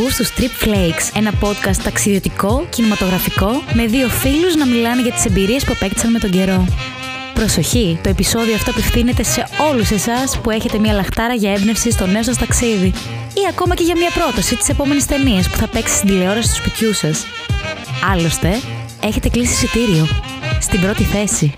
Ακούς τους Trip Flakes, ένα podcast ταξιδιωτικό, κινηματογραφικό, με δύο φίλους να μιλάνε για τις εμπειρίες που απέκτησαν με τον καιρό. Προσοχή, το επεισόδιο αυτό απευθύνεται σε όλους εσάς που έχετε μια λαχτάρα για έμπνευση στο νέο σας ταξίδι ή ακόμα και για μια πρόταση της επόμενης ταινίας που θα παίξει στην τηλεόραση του σπιτιού σας. Άλλωστε, έχετε κλείσει εισιτήριο. Στην πρώτη θέση.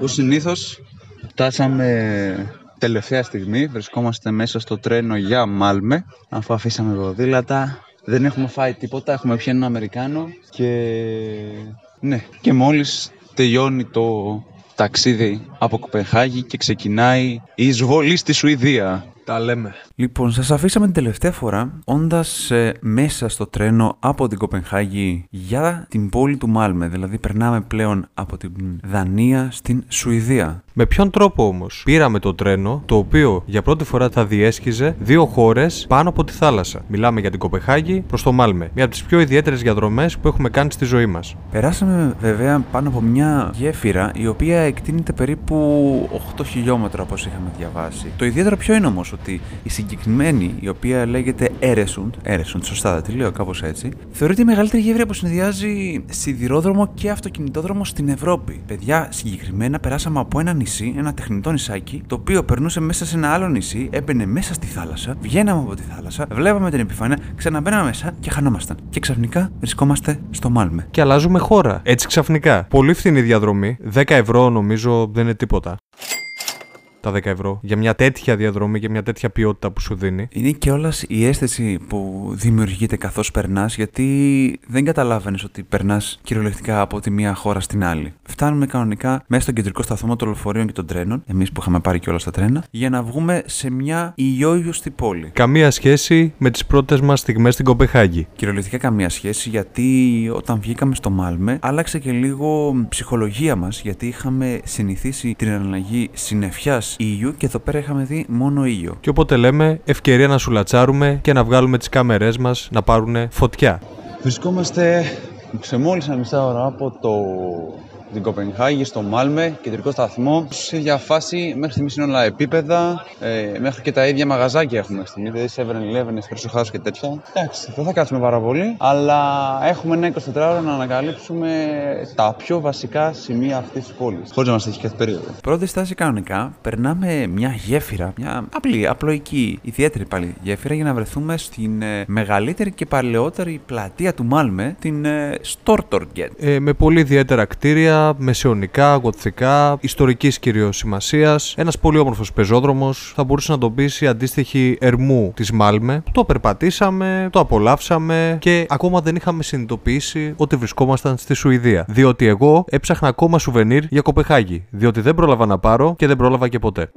Ως συνήθως φτάσαμε τελευταία στιγμή, βρισκόμαστε μέσα στο τρένο για Μάλμε, αφού αφήσαμε ποδήλατα. Δεν έχουμε φάει τίποτα, έχουμε πιει έναν Αμερικάνο και... Ναι, και μόλις τελειώνει το ταξίδι από Κοπενχάγη και ξεκινάει η εισβολή στη Σουηδία. Τα λέμε. Λοιπόν, σας αφήσαμε την τελευταία φορά όντας μέσα στο τρένο από την Κοπενχάγη για την πόλη του Μάλμε. Δηλαδή, περνάμε πλέον από την Δανία στην Σουηδία. Με ποιον τρόπο όμως πήραμε το τρένο, το οποίο για πρώτη φορά θα διέσχιζε δύο χώρες πάνω από τη θάλασσα. Μιλάμε για την Κοπεχάγη προς το Μάλμε. Μια από τις πιο ιδιαίτερες διαδρομές που έχουμε κάνει στη ζωή μας. Περάσαμε βέβαια πάνω από μια γέφυρα η οποία εκτείνεται περίπου 8 χιλιόμετρα όπως είχαμε διαβάσει. Το ιδιαίτερο ποιο είναι όμως ότι η συγκεκριμένη, η οποία λέγεται Eresund, Eresund, σωστά δεν τη λέω κάπως έτσι, θεωρείται η μεγαλύτερη γέφυρα που συνδυάζει σιδηρόδρομο και αυτοκινητόδρομο στην Ευρώπη. Παιδιά, συγκεκριμένα περάσαμε από ένα νησί, ένα τεχνητό νησάκι, το οποίο περνούσε μέσα σε ένα άλλο νησί, έμπαινε μέσα στη θάλασσα, βγαίναμε από τη θάλασσα, βλέπαμε την επιφάνεια, ξαναμπαίναμε μέσα και χανόμασταν. Και ξαφνικά βρισκόμαστε στο Μάλμε. Και αλλάζουμε χώρα. Έτσι ξαφνικά. Πολύ φθηνή διαδρομή. 10 ευρώ νομίζω δεν είναι τίποτα τα 10 ευρώ για μια τέτοια διαδρομή και μια τέτοια ποιότητα που σου δίνει. Είναι και όλας η αίσθηση που δημιουργείται καθώς περνάς, γιατί δεν καταλάβαινες ότι περνάς κυριολεκτικά από τη μία χώρα στην άλλη. Φτάνουμε κανονικά μέσα στον κεντρικό σταθμό των λεωφορείων και των τρένων, εμείς που είχαμε πάρει και όλα στα τρένα, για να βγούμε σε μια ηλιόγιουστη πόλη. Καμία σχέση με τις πρώτες μας στιγμές στην Κοπεχάγη. Κυριολεκτικά καμία σχέση, γιατί όταν βγήκαμε στο Μάλμε, άλλαξε και λίγο ψυχολογία μας, γιατί είχαμε συνηθίσει την αναλλαγή συννεφιάς ήλιου και εδώ πέρα είχαμε δει μόνο ήλιο. Και οπότε λέμε ευκαιρία να σουλατσάρουμε και να βγάλουμε τις κάμερές μας να πάρουν φωτιά. Βρισκόμαστε σε μόλις ένα μισά ώρα από το την Κοπενχάγη, στο Μάλμε, κεντρικό σταθμό. Σε ίδια φάση, μέχρι στιγμής είναι όλα επίπεδα. Ε, μέχρι και τα ίδια μαγαζάκια έχουμε μέχρι στιγμή. Δηλαδή 7-Eleven, Espresso House και τέτοια. Εντάξει, δεν θα κάτσουμε πάρα πολύ, αλλά έχουμε ένα 24 ώρα να ανακαλύψουμε τα πιο βασικά σημεία αυτής της πόλης. Χωρίς να μας έχει κάθε περίοδο. Πρώτη στάση κανονικά, περνάμε μια γέφυρα, μια απλή, απλοϊκή, ιδιαίτερη πάλι γέφυρα για να βρεθούμε στην ε, μεγαλύτερη και παλαιότερη πλατεία του Μάλμε, την ε, Stortorget. Ε, με πολύ ιδιαίτερα κτίρια, μεσαιωνικά, γοτθικά, ιστορικής κυρίω σημασία. Ένας πολύ όμορφος πεζόδρομος. Θα μπορούσε να τον πείσει αντίστοιχη ερμού της Μάλμε. Το περπατήσαμε, το απολαύσαμε και ακόμα δεν είχαμε συνειδητοποιήσει ότι βρισκόμασταν στη Σουηδία. Διότι εγώ έψαχνα ακόμα σουβενίρ για Κοπεχάγη. Διότι δεν πρόλαβα να πάρω και δεν πρόλαβα και ποτέ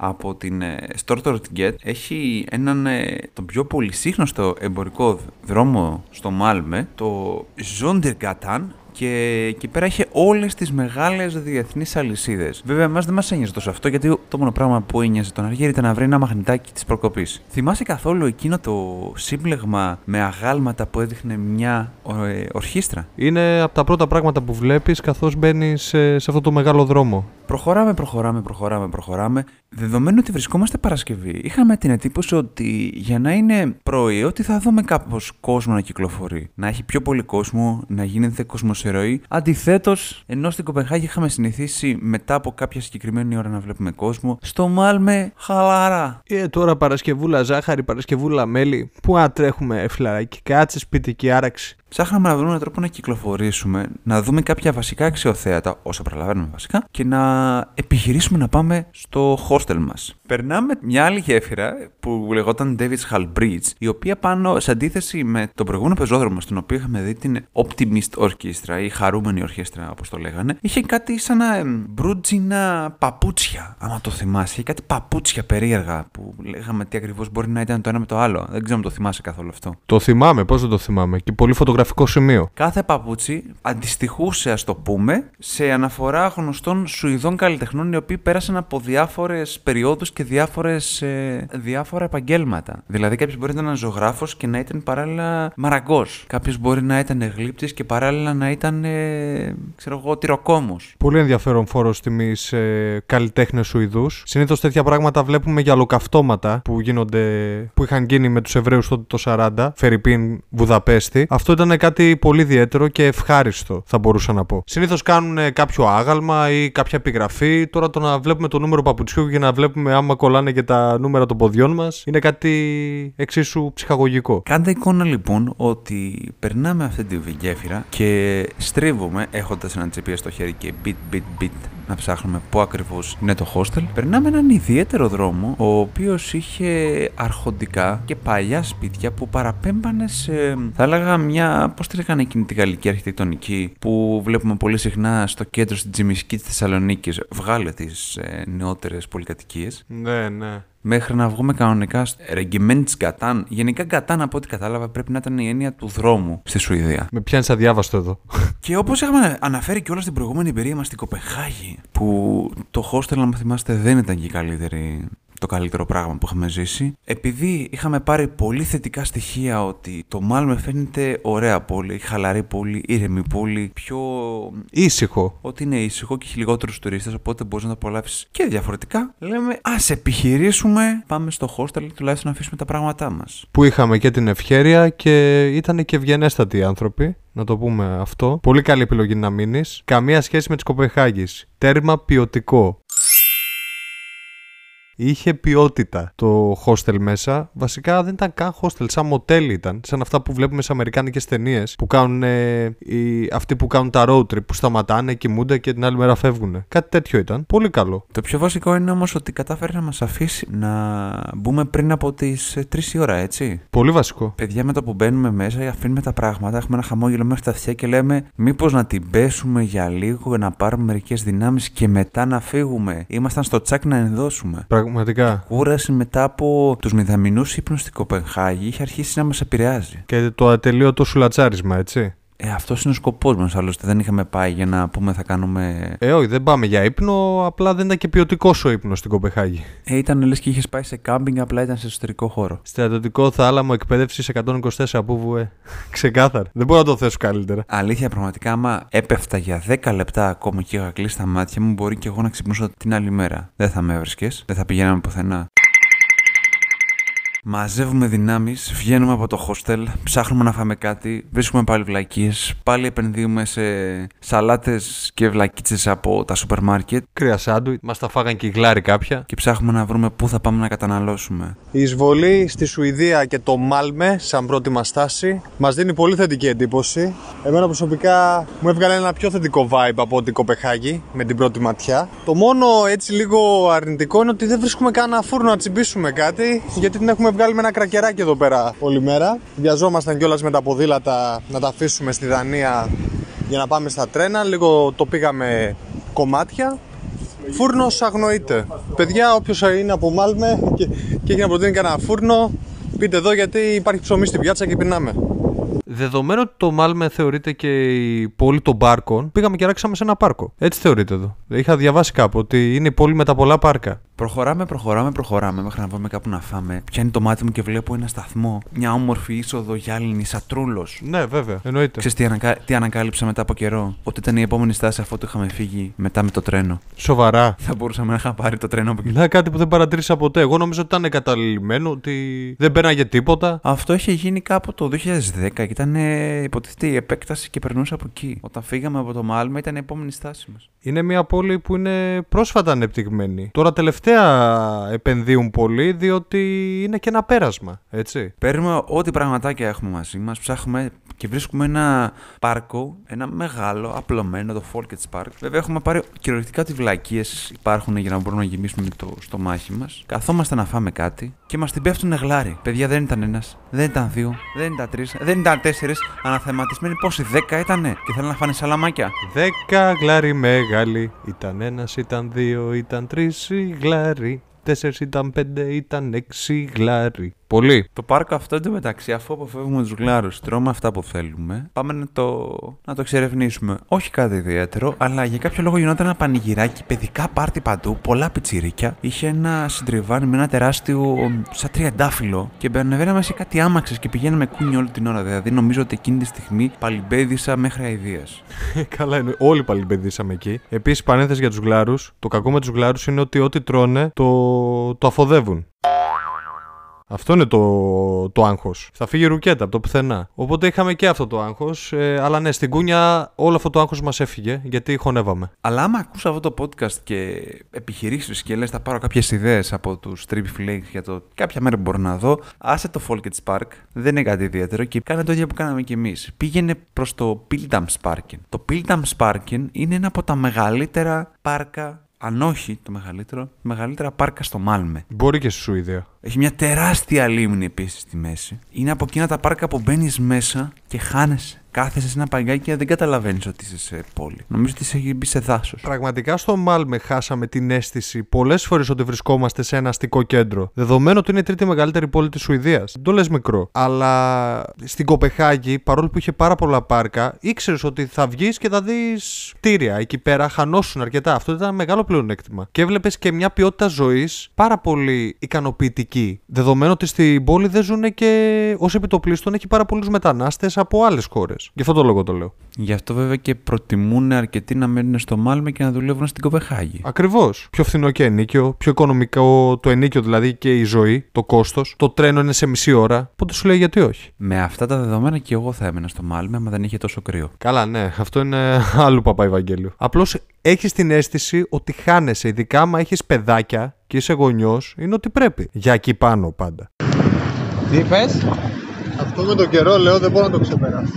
από την Stortorget έχει έναν τον πιο πολυσύχνωστο εμπορικό δρόμο στο Μάλμε, το Zondergatan, και εκεί πέρα είχε όλες τις μεγάλες διεθνείς αλυσίδες. Βέβαια, εμάς δεν μας ένοιαζε τόσο αυτό, γιατί το μόνο πράγμα που ένοιαζε τον Αργύρι ήταν να βρει ένα μαγνητάκι της προκοπής. Θυμάσαι καθόλου εκείνο το σύμπλεγμα με αγάλματα που έδειχνε μια ε, ορχήστρα; Είναι από τα πρώτα πράγματα που βλέπεις καθώς μπαίνεις σε, σε αυτό το μεγάλο δρόμο. Προχωράμε, προχωράμε, προχωράμε, προχωράμε. Δεδομένου ότι βρισκόμαστε Παρασκευή, είχαμε την εντύπωση ότι για να είναι πρωί, ότι θα δούμε κάπως κόσμο να κυκλοφορεί. Να έχει πιο πολύ κόσμο, να γίνεται κοσμοσυρωή. Αντιθέτως, ενώ στην Κοπενχάγη είχαμε συνηθίσει μετά από κάποια συγκεκριμένη ώρα να βλέπουμε κόσμο, στο Μάλμε χαλάρα. Ε, τώρα Παρασκευούλα ζάχαρη, Παρασκευούλα μέλι. Πού ατρέχουμε, φιλαράκι, κάτσε σπίτι και άραξη. Ψάχναμε να βρούμε έναν τρόπο να κυκλοφορήσουμε, να δούμε κάποια βασικά αξιοθέατα, όσα προλαβαίνουμε βασικά, και να επιχειρήσουμε να πάμε στο hostel μας. Περνάμε μια άλλη γέφυρα που λεγόταν David's Hall Bridge, η οποία πάνω σε αντίθεση με τον προηγούμενο πεζόδρομο, στον οποίο είχαμε δει την Optimist Orchestra ή χαρούμενη ορχήστρα, όπως το λέγανε, είχε κάτι σαν να μπρούτζινα παπούτσια. Άμα το θυμάσαι, είχε κάτι παπούτσια περίεργα που λέγαμε τι ακριβώς μπορεί να ήταν το ένα με το άλλο. Δεν ξέρω αν το θυμάσαι καθόλου αυτό. Το θυμάμαι, πώς δεν το θυμάμαι. Και πολύ φωτογραφία γεωγραφικό σημείο. Κάθε παπούτσι αντιστοιχούσε, ας το πούμε, σε αναφορά γνωστών Σουηδών καλλιτεχνών οι οποίοι πέρασαν από διάφορες περιόδους και διάφορες, ε, διάφορα επαγγέλματα. Δηλαδή, κάποιος μπορεί να ήταν ζωγράφος και να ήταν παράλληλα μαραγκός. Κάποιος μπορεί να ήταν γλύπτης και παράλληλα να ήταν, ε, ξέρω εγώ, τυροκόμος. Πολύ ενδιαφέρον φόρο τιμής σε καλλιτέχνες Σουηδούς. Συνήθως τέτοια πράγματα βλέπουμε για ολοκαυτώματα που, γίνονται, που είχαν γίνει με τους Εβραίους τότε το 40, Φερρυπίν, Βουδαπέστη. Αυτό ήταν κάτι πολύ ιδιαίτερο και ευχάριστο, θα μπορούσα να πω. Συνήθως κάνουν κάποιο άγαλμα ή κάποια επιγραφή. Τώρα το να βλέπουμε το νούμερο παπουτσιού και να βλέπουμε άμα κολλάνε και τα νούμερα των ποδιών μας είναι κάτι εξίσου ψυχαγωγικό. Κάντε εικόνα λοιπόν ότι περνάμε αυτή τη γέφυρα και στρίβουμε έχοντας ένα τσιπία στο χέρι και bit bit bit να ψάχνουμε πού ακριβώς είναι το hostel. Περνάμε έναν ιδιαίτερο δρόμο, ο οποίος είχε αρχοντικά και παλιά σπίτια που παραπέμπανε σε, θα έλεγα, μια. Πώς τη λέγανε εκείνη τη γαλλική αρχιτεκτονική που βλέπουμε πολύ συχνά στο κέντρο στην Τζιμισκή της Θεσσαλονίκης. Βγάλε τις ε, νεότερες πολυκατοικίες. Ναι, ναι μέχρι να βγούμε κανονικά στο Regiment Γκατάν. Γενικά Γκατάν, από ό,τι κατάλαβα, πρέπει να ήταν η έννοια του δρόμου στη Σουηδία. Με πιάνει αδιάβαστο εδώ. Και όπως είχαμε αναφέρει και όλα στην προηγούμενη εμπειρία μας στην Κοπεχάγη, που το hostel, αν θυμάστε, δεν ήταν και η καλύτερη το καλύτερο πράγμα που είχαμε ζήσει. Επειδή είχαμε πάρει πολύ θετικά στοιχεία ότι το Μάλμε φαίνεται ωραία πόλη, χαλαρή πόλη, ήρεμη πόλη, πιο. ήσυχο. Ότι είναι ήσυχο και έχει λιγότερους τουρίστες, οπότε μπορείς να το απολαύσεις και διαφορετικά. Λέμε, ας επιχειρήσουμε, πάμε στο hostel, τουλάχιστον να αφήσουμε τα πράγματά μας. Που είχαμε και την ευχέρεια και ήταν και ευγενέστατοι άνθρωποι να το πούμε αυτό. Πολύ καλή επιλογή να μείνεις. Καμία σχέση με τις Κοπεχάγης. Τέρμα ποιοτικό είχε ποιότητα το hostel μέσα. Βασικά δεν ήταν καν hostel, σαν μοτέλ ήταν. Σαν αυτά που βλέπουμε σε αμερικάνικες ταινίες που κάνουν ε, οι, αυτοί που κάνουν τα road trip που σταματάνε, κοιμούνται και την άλλη μέρα φεύγουν. Κάτι τέτοιο ήταν. Πολύ καλό. Το πιο βασικό είναι όμως ότι κατάφερε να μας αφήσει να μπούμε πριν από τις 3 η ώρα, έτσι. Πολύ βασικό. Παιδιά, με το που μπαίνουμε μέσα, αφήνουμε τα πράγματα, έχουμε ένα χαμόγελο μέχρι τα αυτιά και λέμε μήπως να την πέσουμε για λίγο, να πάρουμε μερικές δυνάμεις και μετά να φύγουμε. Ήμασταν στο τσάκ να ενδώσουμε. Πραγματικά. Κούραση μετά από τους μηδαμινούς ύπνους στην Κοπενχάγη είχε αρχίσει να μας επηρεάζει. Και το ατελείωτο σουλατσάρισμα, έτσι. Ε, αυτός είναι ο σκοπός μας. Άλλωστε, δεν είχαμε πάει για να πούμε θα κάνουμε. Ε, όχι, δεν πάμε για ύπνο. Απλά δεν ήταν και ποιοτικός ο ύπνος στην Κοπεχάγη. Ε, ήταν λες και είχες πάει σε κάμπινγκ, απλά ήταν σε εσωτερικό χώρο. Στρατιωτικό θάλαμο εκπαίδευσης 124 από βουέ. Ξεκάθαρα. Δεν μπορώ να το θέσω καλύτερα. Αλήθεια, πραγματικά, άμα έπεφτα για 10 λεπτά ακόμα και είχα κλείσει τα μάτια μου, μπορεί και εγώ να ξυπνούσα την άλλη μέρα. Δεν θα με έβρισκες, δεν θα πηγαίναμε πουθενά. Μαζεύουμε δυνάμεις, βγαίνουμε από το hostel, ψάχνουμε να φάμε κάτι, βρίσκουμε πάλι βλακίες, πάλι επενδύουμε σε σαλάτες και βλακίτσες από τα σούπερ μάρκετ. Κρύα σάντουιτ, μας τα φάγαν και οι γλάρι κάποια. Και ψάχνουμε να βρούμε πού θα πάμε να καταναλώσουμε. Η εισβολή στη Σουηδία και το Μάλμε, σαν πρώτη μας στάση, μας δίνει πολύ θετική εντύπωση. Εμένα προσωπικά μου έβγαλε ένα πιο θετικό vibe από την Κοπεχάγη με την πρώτη ματιά. Το μόνο έτσι λίγο αρνητικό είναι ότι δεν βρίσκουμε κανένα φούρνο να τσιμπήσουμε κάτι, γιατί την έχουμε βγάλει με ένα κρακεράκι εδώ πέρα όλη μέρα. Βιαζόμασταν κιόλας με τα ποδήλατα να τα αφήσουμε στη Δανία για να πάμε στα τρένα. Λίγο το πήγαμε κομμάτια. Φούρνο αγνοείται. Παιδιά, όποιος είναι από Μάλμε και, και έχει να προτείνει κανένα φούρνο, πείτε εδώ γιατί υπάρχει ψωμί στην πιάτσα και πεινάμε. Δεδομένου ότι το Μάλμε θεωρείται και η πόλη των πάρκων, πήγαμε και ράξαμε σε ένα πάρκο. Έτσι θεωρείται εδώ. Είχα διαβάσει κάπου ότι είναι η πόλη με τα πολλά πάρκα. Προχωράμε, προχωράμε, προχωράμε μέχρι να βρούμε κάπου να φάμε. Πιάνει το μάτι μου και βλέπω ένα σταθμό. Μια όμορφη είσοδο γυάλινη, σατρούλο. Ναι, βέβαια, εννοείται. Ξέρεις τι, ανακα... τι ανακάλυψα μετά από καιρό; Ότι ήταν η επόμενη στάση αφού το είχαμε φύγει μετά με το τρένο. Σοβαρά. Θα μπορούσαμε να είχα πάρει το τρένο από εκεί. Ναι, κάτι που δεν παρατήρησα ποτέ. Εγώ νομίζω ότι ήταν εγκαταλειμμένο, ότι δεν πέραγε τίποτα. Αυτό είχε γίνει κάπου το 2010 και ήταν υποτίθεται η επέκταση και περνούσε από εκεί. Όταν φύγαμε από το Μάλμα ήταν η επόμενη στάση μας. Είναι μια πόλη που είναι πρόσφατα ανεπτυγμένη. Τώρα τελευταία επενδύουν πολύ διότι είναι και ένα πέρασμα, έτσι. Παίρνουμε ό,τι πραγματάκια έχουμε μαζί μας, ψάχνουμε και βρίσκουμε ένα πάρκο, ένα μεγάλο, απλωμένο, το Folkets Park. Βέβαια, έχουμε πάρει κυριολεκτικά τις βλακίες υπάρχουν για να μπορούμε να γεμίσουμε το στομάχι μας. Καθόμαστε να φάμε κάτι και μας την πέφτουν γλάρι. Παιδιά, δεν ήταν ένας, δεν ήταν δύο, δεν ήταν τρεις, δεν ήταν τέσσερις. Αναθεματισμένοι πόσοι, δέκα ήτανε και θέλουν να φάνε σαλαμάκια. Δέκα γλάρι μεγάλοι. Ήταν ένας, ήταν δύο, ήταν τρεις γλάρι. Τέσσερις ήταν πέντε, ήταν έξι γλάρι. Πολύ. Το πάρκο αυτό εντωμεταξύ, αφού αποφεύγουμε τους γλάρους, τρώμε αυτά που θέλουμε, πάμε να το, να το εξερευνήσουμε. Όχι κάτι ιδιαίτερο, αλλά για κάποιο λόγο γινόταν ένα πανηγυράκι, παιδικά πάρτι παντού, πολλά πιτσιρίκια. Είχε ένα συντριβάνι με ένα τεράστιο, σαν τριαντάφυλλο και ανεβαίναμε σε κάτι άμαξες και πηγαίναμε κούνι όλη την ώρα. Δηλαδή νομίζω ότι εκείνη τη στιγμή παλιμπέδισα μέχρι αηδίας. Καλά είναι. Όλοι παλιμπεδίσαμε εκεί. Επίσης, παρένθεση για τους γλάρους. Το κακό με τους γλάρους είναι ότι ό,τι τρώνε το, το αφοδεύουν. Αυτό είναι το, το άγχος. Θα φύγει ρουκέτα από το πουθενά. Οπότε είχαμε και αυτό το άγχος. Ε, αλλά ναι, στην κούνια όλο αυτό το άγχος μας έφυγε γιατί χωνεύαμε. Αλλά άμα ακούσα αυτό το podcast και επιχειρήσεις και λες, θα πάρω κάποιες ιδέες από τους Trippy Flakes για το κάποια μέρα που μπορώ να δω, άσε το Folkets Park. Δεν είναι κάτι ιδιαίτερο και κάνε το ίδιο που κάναμε κι εμείς. Πήγαινε προς το Pildam Sparking. Το Pildam Sparking είναι ένα από τα μεγαλύτερα πάρκα αν όχι το μεγαλύτερο, μεγαλύτερα πάρκα στο Μάλμε. Μπορεί και στη Σουηδία. Έχει μια τεράστια λίμνη επίσης στη μέση. Είναι από εκείνα τα πάρκα που μπαίνεις μέσα και χάνεσαι. Κάθεσαι σε ένα παγκάκι και δεν καταλαβαίνεις ότι είσαι σε πόλη. Νομίζω ότι είσαι μπει σε δάσος. Πραγματικά στο Μάλμε χάσαμε την αίσθηση πολλές φορές ότι βρισκόμαστε σε ένα αστικό κέντρο. Δεδομένου ότι είναι η τρίτη μεγαλύτερη πόλη της Σουηδίας. Δεν το λε μικρό. Αλλά στην Κοπεχάγη, παρόλο που είχε πάρα πολλά πάρκα, ήξερες ότι θα βγεις και θα δεις κτίρια. Εκεί πέρα χανόσουν αρκετά. Αυτό ήταν ένα μεγάλο πλεονέκτημα. Και έβλεπες και μια ποιότητα ζωής πάρα πολύ ικανοποιητική. Δεδομένου ότι στην πόλη δεν ζουν και ως επιτοπλίστων έχει πάρα πολλούς μετανάστες από άλλες χώρες. Γι' αυτό το λόγο το λέω. Γι' αυτό βέβαια και προτιμούν αρκετοί να μένουν στο Μάλμε και να δουλεύουν στην Κοπεχάγη. Ακριβώς. Πιο φθηνό και ενίκιο, πιο οικονομικό το ενίκιο δηλαδή και η ζωή, το κόστος. Το τρένο είναι σε μισή ώρα. Οπότε σου λέει γιατί όχι; Με αυτά τα δεδομένα και εγώ θα έμενα στο Μάλμε, άμα δεν είχε τόσο κρύο. Καλά, ναι, αυτό είναι άλλο παπά Ευαγγέλιο. Απλώς έχεις την αίσθηση ότι χάνεσαι, ειδικά άμα έχεις παιδάκια και είσαι γονιός, είναι ότι πρέπει. Για εκεί πάνω πάντα. Τι είπες; Αυτό με τον καιρό λέω δεν μπορώ να το ξεπεράσω.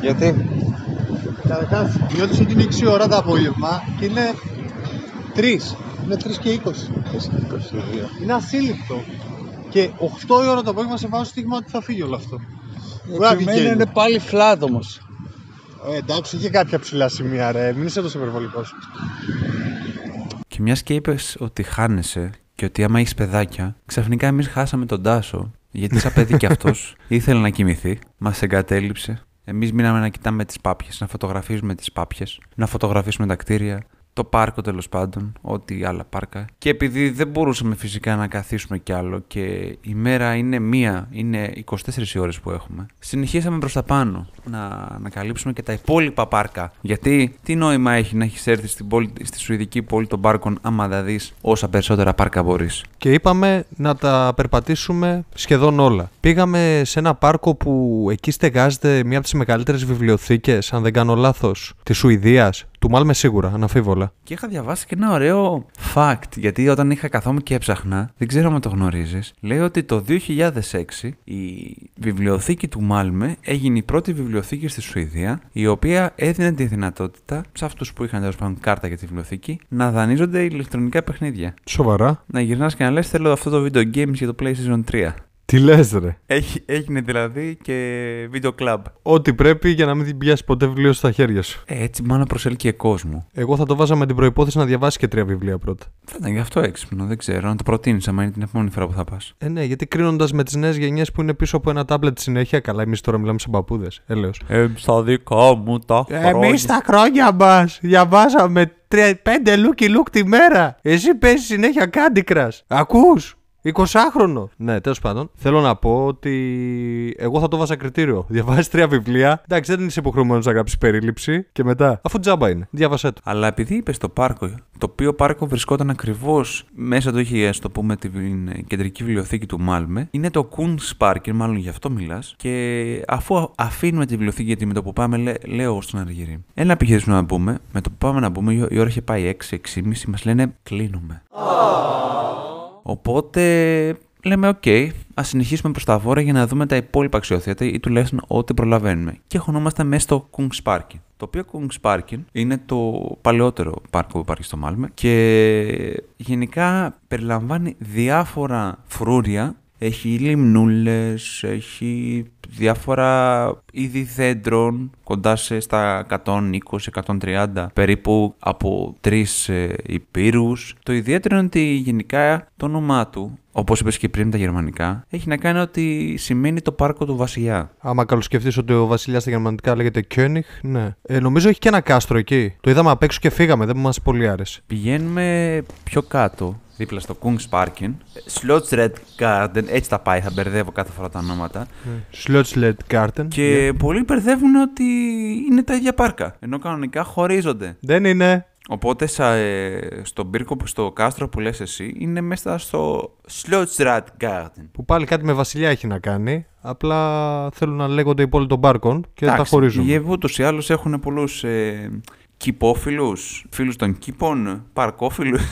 Γιατί; Καταρχάς, νιώθεις ότι είναι 6 ώρα το απόγευμα και είναι 3. Είναι 3 και 20. Είναι ασύλληπτο. Και 8 η ώρα το απόγευμα σε βάζω στίγμα ότι θα φύγει όλο αυτό. Βγάζει Εμένα γέλιο. είναι πάλι flat όμως. Ε, εντάξει, είχε κάποια ψηλά σημεία, ρε. Μην είσαι τόσο υπερβολικός. Και μιας και είπες ότι χάνεσαι και ότι άμα έχεις παιδάκια, ξαφνικά εμείς χάσαμε τον Τάσο. Γιατί σαν παιδί κι αυτός ήθελε να κοιμηθεί, μας εγκατέλειψε. Εμείς μείναμε να κοιτάμε τις πάπιες, να φωτογραφίζουμε τις πάπιες, να φωτογραφίσουμε τα κτίρια, το πάρκο τέλος πάντων, ό,τι άλλα πάρκα. Και επειδή δεν μπορούσαμε φυσικά να καθίσουμε κι άλλο και η μέρα είναι μία, είναι 24 οι ώρες που έχουμε, συνεχίσαμε προς τα πάνω να, να καλύψουμε και τα υπόλοιπα πάρκα. Γιατί τι νόημα έχει να έχεις έρθει στην πόλη, στη Σουηδική πόλη των πάρκων άμα δεν δεις όσα περισσότερα πάρκα μπορείς; Και είπαμε να τα περπατήσουμε σχεδόν όλα. Πήγαμε σε ένα πάρκο που εκεί στεγάζεται μία από τις μεγαλύτερες βιβλιοθήκες, αν δεν κάνω λάθος, της Σουηδίας. Του Μάλμε σίγουρα, αναμφίβολα. Και είχα διαβάσει και ένα ωραίο fact, γιατί όταν είχα καθόμουν και έψαχνα, δεν ξέρω αν το γνωρίζεις, λέει ότι το 2006 η βιβλιοθήκη του Μάλμε έγινε η πρώτη βιβλιοθήκη στη Σουηδία, η οποία έδινε τη δυνατότητα σε αυτούς που είχαν τέλος πάντων κάρτα για τη βιβλιοθήκη να δανείζονται ηλεκτρονικά παιχνίδια. Σοβαρά. Να γυρνάς και να λες θέλω αυτό το video games για το PlayStation 3. Τι λες, ρε; Έχει, έγινε δηλαδή και video club. Ό,τι πρέπει για να μην την πιάσει ποτέ βιβλίο στα χέρια σου. Ε, έτσι μάλλον προσέλκυε κόσμο. Εγώ θα το βάζα με την προπόθεση να διαβάσει και τρία βιβλία πρώτα. Θα ήταν γι' αυτό έξυπνο, δεν ξέρω. Να το προτείνεις άμα είναι την επόμενη φορά που θα πας. Ε, ναι, γιατί κρίνοντας με τις νέες γενιές που είναι πίσω από ένα τάμπλετ συνέχεια, καλά, εμείς τώρα μιλάμε σε παππούδε. Έλεος. Ε, στα δικά μου τα Εμείς στα χρόνια μας διαβάζαμε 5 λούκι λουκ τη μέρα. Εσύ παίζεις συνέχεια Candy Crush. Ακούς; 20χρονο. Ναι, τέλος πάντων. Θέλω να πω ότι εγώ θα το βάζα κριτήριο. Διαβάζει τρία βιβλία. Εντάξει, δεν είσαι υποχρεωμένος να γράψεις περίληψη. Και μετά, αφού τζάμπα είναι, διάβασέ το. Αλλά επειδή είπες το πάρκο, το οποίο πάρκο βρισκόταν ακριβώς μέσα που είχε, ας το πούμε, την κεντρική βιβλιοθήκη του Μάλμε, είναι το Kungsparken, μάλλον γι' αυτό μιλάς. Και αφού αφήνουμε τη βιβλιοθήκη, γιατί με το που πάμε, λέ, λέω στον Αργυρή. Ένα επιχειρήσουμε να μπούμε, με το που πάμε να μπούμε, η ώρα είχε πάει 6-6.30, μας λένε κλείνουμε. Οπότε λέμε: Οκ, ας συνεχίσουμε προς τα βόρεια για να δούμε τα υπόλοιπα αξιοθέατα ή τουλάχιστον ό,τι προλαβαίνουμε. Και χωνόμαστε μέσα στο Kungsparken. Το οποίο Kungsparken είναι το παλαιότερο πάρκο που υπάρχει στο Μάλμε και γενικά περιλαμβάνει διάφορα φρούρια. Έχει λιμνούλες, έχει διάφορα είδη δέντρων κοντά σε στα 120-130 περίπου από τρεις ε, υπήρους. Το ιδιαίτερο είναι ότι γενικά το όνομά του Όπως είπες και πριν τα γερμανικά, έχει να κάνει ότι σημαίνει το πάρκο του βασιλιά. Άμα καλοσκεφτείς ότι ο βασιλιάς στα γερμανικά λέγεται König, ναι. Ε, νομίζω έχει και ένα κάστρο εκεί. Το είδαμε απ' έξω και φύγαμε, δεν μας πολύ άρεσε. Πηγαίνουμε πιο κάτω, δίπλα στο Kungsparken. Slottsred Garden, έτσι τα πάει, θα μπερδεύω κάθε φορά τα ονόματα. Schlotzlet Garten. Και πολλοί μπερδεύουν ότι είναι τα ίδια πάρκα. Ενώ κανονικά χωρίζονται. Δεν είναι. Οπότε σα, ε, στον πύρκο, που- στο κάστρο που λες εσύ, είναι μέσα στο Slottsrad Garden. Που πάλι κάτι με βασιλιά έχει να κάνει. Απλά θέλουν να λέγονται οι πόλοι των πάρκων και τα χωρίζουν. Οι Εύβοι ούτως ή άλλως έχουν πολλούς ε, κυπόφιλους, φίλους των κήπων, παρκόφιλους.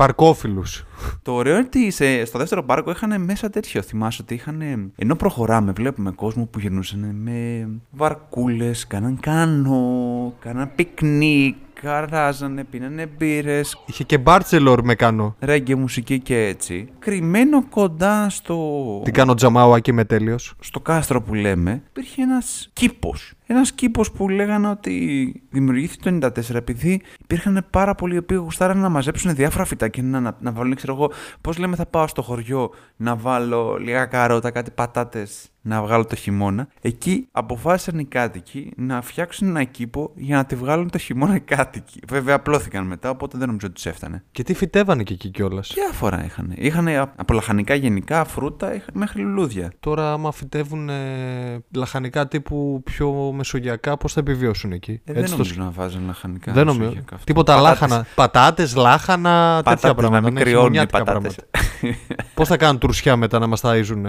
Παρκόφιλους. Το ωραίο είναι ότι σε- στο δεύτερο πάρκο είχαν μέσα τέτοιο. Θυμάσαι ότι είχαν. Ενώ προχωράμε, βλέπουμε κόσμο που γυρνούσαν με βαρκούλες, κάναν κάνο, κάναν πικνίκ, καράζανε, πίνανε μπύρες, Είχε και μπάρτσελορ με κάνω. ρέγγε μουσική και έτσι. Κρυμμένο κοντά στο. Τι κάνω τζαμάου εκεί με τέλειος. στο κάστρο που λέμε, υπήρχε ένας κήπος. Ένας κήπος που λέγανε ότι δημιουργήθηκε το 94 επειδή υπήρχαν πάρα πολλοί οι οποίοι γουστάραν να μαζέψουν διάφορα φυτά και να, να, να βάλουν, ξέρω εγώ, πώς λέμε θα πάω στο χωριό να βάλω λίγα καρότα, κάτι πατάτες να βγάλω το χειμώνα. Εκεί αποφάσισαν οι κάτοικοι να φτιάξουν ένα κήπο για να τη βγάλουν το χειμώνα οι κάτοικοι. Βέβαια απλώθηκαν μετά, οπότε δεν νομίζω ότι τους έφτανε. Και τι φυτεύανε και εκεί κιόλας; Διάφορα είχαν. Είχαν από λαχανικά γενικά, φρούτα, είχαν μέχρι λουλούδια. Τώρα, άμα φυτεύουν ε, λαχανικά τύπου πιο μεσογειακά, πώς θα επιβιώσουν εκεί; Ε, δεν το νομίζω σκ- να βάζουν λαχανικά. Δεν νομίζω. μεσογειακά αυτά. Τίποτα Πατάτες. λάχανα. Πατάτες, λάχανα, τέτοια Πατάτες, πράγματα. να μην ναι, κρυώνουν οι χειμωνιάτικα πατάτες. πράγματα. Πώς θα κάνουν τουρσιά μετά να μας ταΐζουν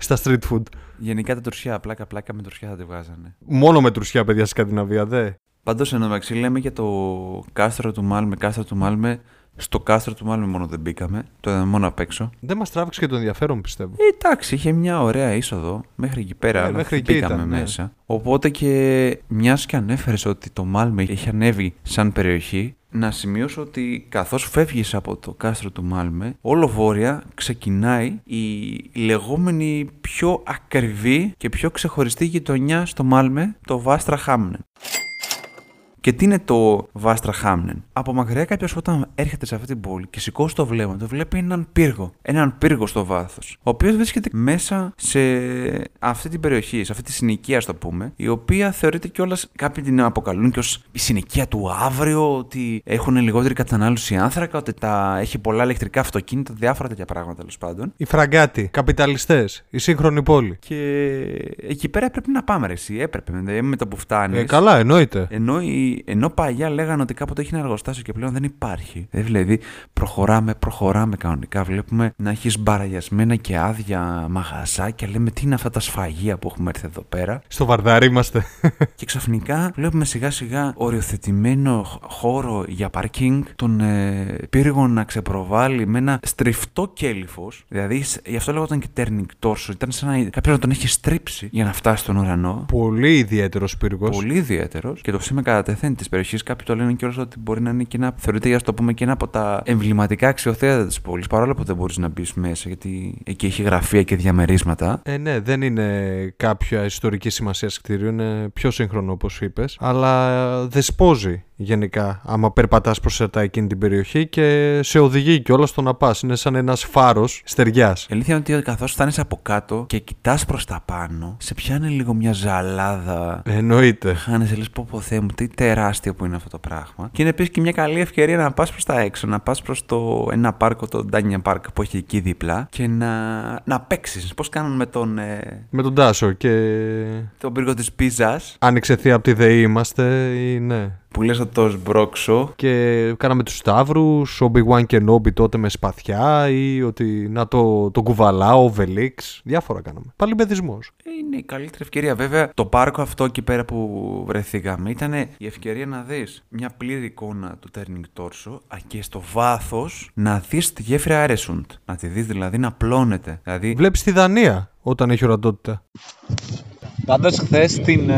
στα street food. Γενικά τα τουρσιά, πλάκα πλάκα με τουρσιά θα τη βγάζανε. Μόνο με τουρσιά, παιδιά, στη Σκανδιναβία, δε. Πάντω εν τω μεταξύ λέμε για το κάστρο του Μάλμε, κάστρο του Μάλμε. Στο κάστρο του Μάλμε μόνο δεν μπήκαμε. Το είδαμε μόνο απ' έξω. Δεν μας τράβηξε και το ενδιαφέρον, πιστεύω. Ε, εντάξει, είχε μια ωραία είσοδο μέχρι εκεί πέρα. Ε, αλλά μέχρι δεν εκεί μπήκαμε ήταν, ναι. μέσα. Οπότε και μιας και ανέφερες ότι το Μάλμε έχει ανέβει σαν περιοχή, να σημειώσω ότι καθώς φεύγεις από το κάστρο του Μάλμε, όλο βόρεια ξεκινάει η λεγόμενη πιο ακριβή και πιο ξεχωριστή γειτονιά στο Μάλμε, το Βάστρα Χάμνεν. Και τι είναι το Βάστρα Χάμνεν. Από μακριά κάποιος όταν έρχεται σε αυτή την πόλη και σηκώσει το βλέμμα του, βλέπει έναν πύργο. Έναν πύργο στο βάθος. Ο οποίος βρίσκεται μέσα σε αυτή την περιοχή, σε αυτή τη συνοικία, ας το πούμε, η οποία θεωρείται κιόλας κάποιοι την αποκαλούν και ως η συνοικία του αύριο, ότι έχουν λιγότερη κατανάλωση άνθρακα, ότι τα έχει πολλά ηλεκτρικά αυτοκίνητα, διάφορα τέτοια πράγματα τέλος πάντων. Οι φραγκάτοι, καπιταλιστές, η σύγχρονη πόλη. Και εκεί πέρα πρέπει να πάμε, ρε, εσύ. Έπρεπε με, με το που φτάνεις. Ε, καλά, εννοείται. Ενώ, η, ενώ παλιά λέγανε ότι κάποτε έχει ένα εργοστάσιο και πλέον δεν υπάρχει. Ε, δηλαδή, προχωράμε, προχωράμε κανονικά. Βλέπουμε να έχεις μπαραγιασμένα και άδεια μαγαζάκια. Λέμε τι είναι αυτά τα σφαγεία που έχουμε έρθει εδώ πέρα; Στο βαρδάρι είμαστε. Και ξαφνικά βλέπουμε σιγά σιγά οριοθετημένο χ- χώρο για πάρκινγκ, τον ε, πύργο να ξεπροβάλλει με ένα στριφτό κέλυφος. Δηλαδή, σ- γι' αυτό λέγονταν και turning torso. Ήταν σαν να κάποιο να τον έχει στρίψει για να φτάσει στον ουρανό. Πολύ ιδιαίτερος πύργος. Πολύ ιδιαίτερος και το σήμα κατά τεθέν της περιοχής. Κάποιοι το λένε κιόλας ότι μπορεί να είναι και ένα, θεωρείται για να το πούμε και ένα από τα εμβληματικά αξιοθέατα της πόλης. Παρόλο που δεν μπορείς να μπεις μέσα, γιατί εκεί έχει γραφεία και διαμερίσματα. Ε, ναι, δεν είναι κάποια ιστορική σημασία κτίριο, είναι πιο σύγχρονο όπως είπες. Αλλά ε, δεσπόζει γενικά άμα περπατάς προσερτά εκείνη την περιοχή και σε οδηγεί κιόλας στο να πας. Είναι σαν ένας φάρος στεριάς. Η αλήθεια είναι ότι καθώς φτάνεις από κάτω και κοιτάς προς τα πάνω, σε πιάνει λίγο μια ζαλάδα. Εννοείται. Χάνεσαι, λες πω πω Θεέ μου, τι τεράστιο που είναι αυτό το πράγμα. Και είναι επίσης και μια καλή ευκαιρία να πας προς τα έξω, να πας προς το ένα πάρκο, το Ντάνια Park που έχει εκεί δίπλα και να, να παίξεις. Πώς κάνουν με τον, ε, Με τον Τάσο και. τον πύργο της πίζας. Άνοιξε θεία από τη ΔΕΗ είμαστε ή ναι. Που λες ότι το σμπρώξω. Και κάναμε τους Σταύρους, Obi-Wan και Νόμπι τότε με σπαθιά ή ότι να το, το κουβαλάω, ο Βελίξ, διάφορα κάναμε. Παλιμπεδισμός. Είναι η καλύτερη ευκαιρία. Βέβαια, το πάρκο αυτό εκεί πέρα που βρεθήκαμε ήταν η ευκαιρία να δεις μια πλήρη εικόνα του Turning Torso α, και στο βάθος να δεις τη γέφυρα Aresund. Να τη δεις δηλαδή να πλώνεται. Δηλαδή, Βλέπεις τη Δανία όταν έχει ορατότητα. Πάντως χθες στην...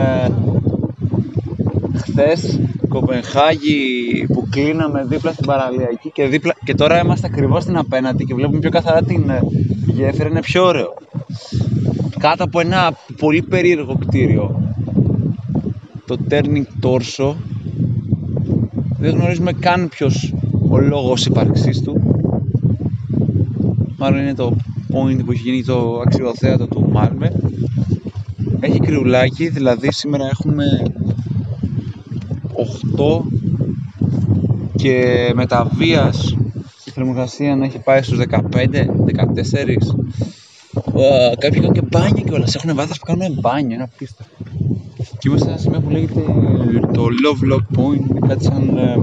Ε, χθες Κοπενχάγη που κλείναμε δίπλα στην παραλιακή και, δίπλα, και τώρα είμαστε ακριβώς στην απέναντι και βλέπουμε πιο καθαρά την ε, γέφυρα, είναι πιο ωραίο. κάτω από ένα πολύ περίεργο κτίριο. Το Turning Torso. Δεν γνωρίζουμε καν ποιος ο λόγος ύπαρξής του. Μάλλον είναι το point που έχει γίνει το αξιοθέατο του Μάλμε. Έχει κρυουλάκι, δηλαδή σήμερα έχουμε 8 και με τα βίας η θερμοκρασία να έχει πάει στους 15, 14 Uh, κάποιοι κάνουν και μπάνια κιόλας. Έχουν βάθος που κάνουν μπάνια, ένα πίστα. Και είμαστε σε ένα σημείο που λέγεται το Love Lock Point. Είναι κάτι σαν ε,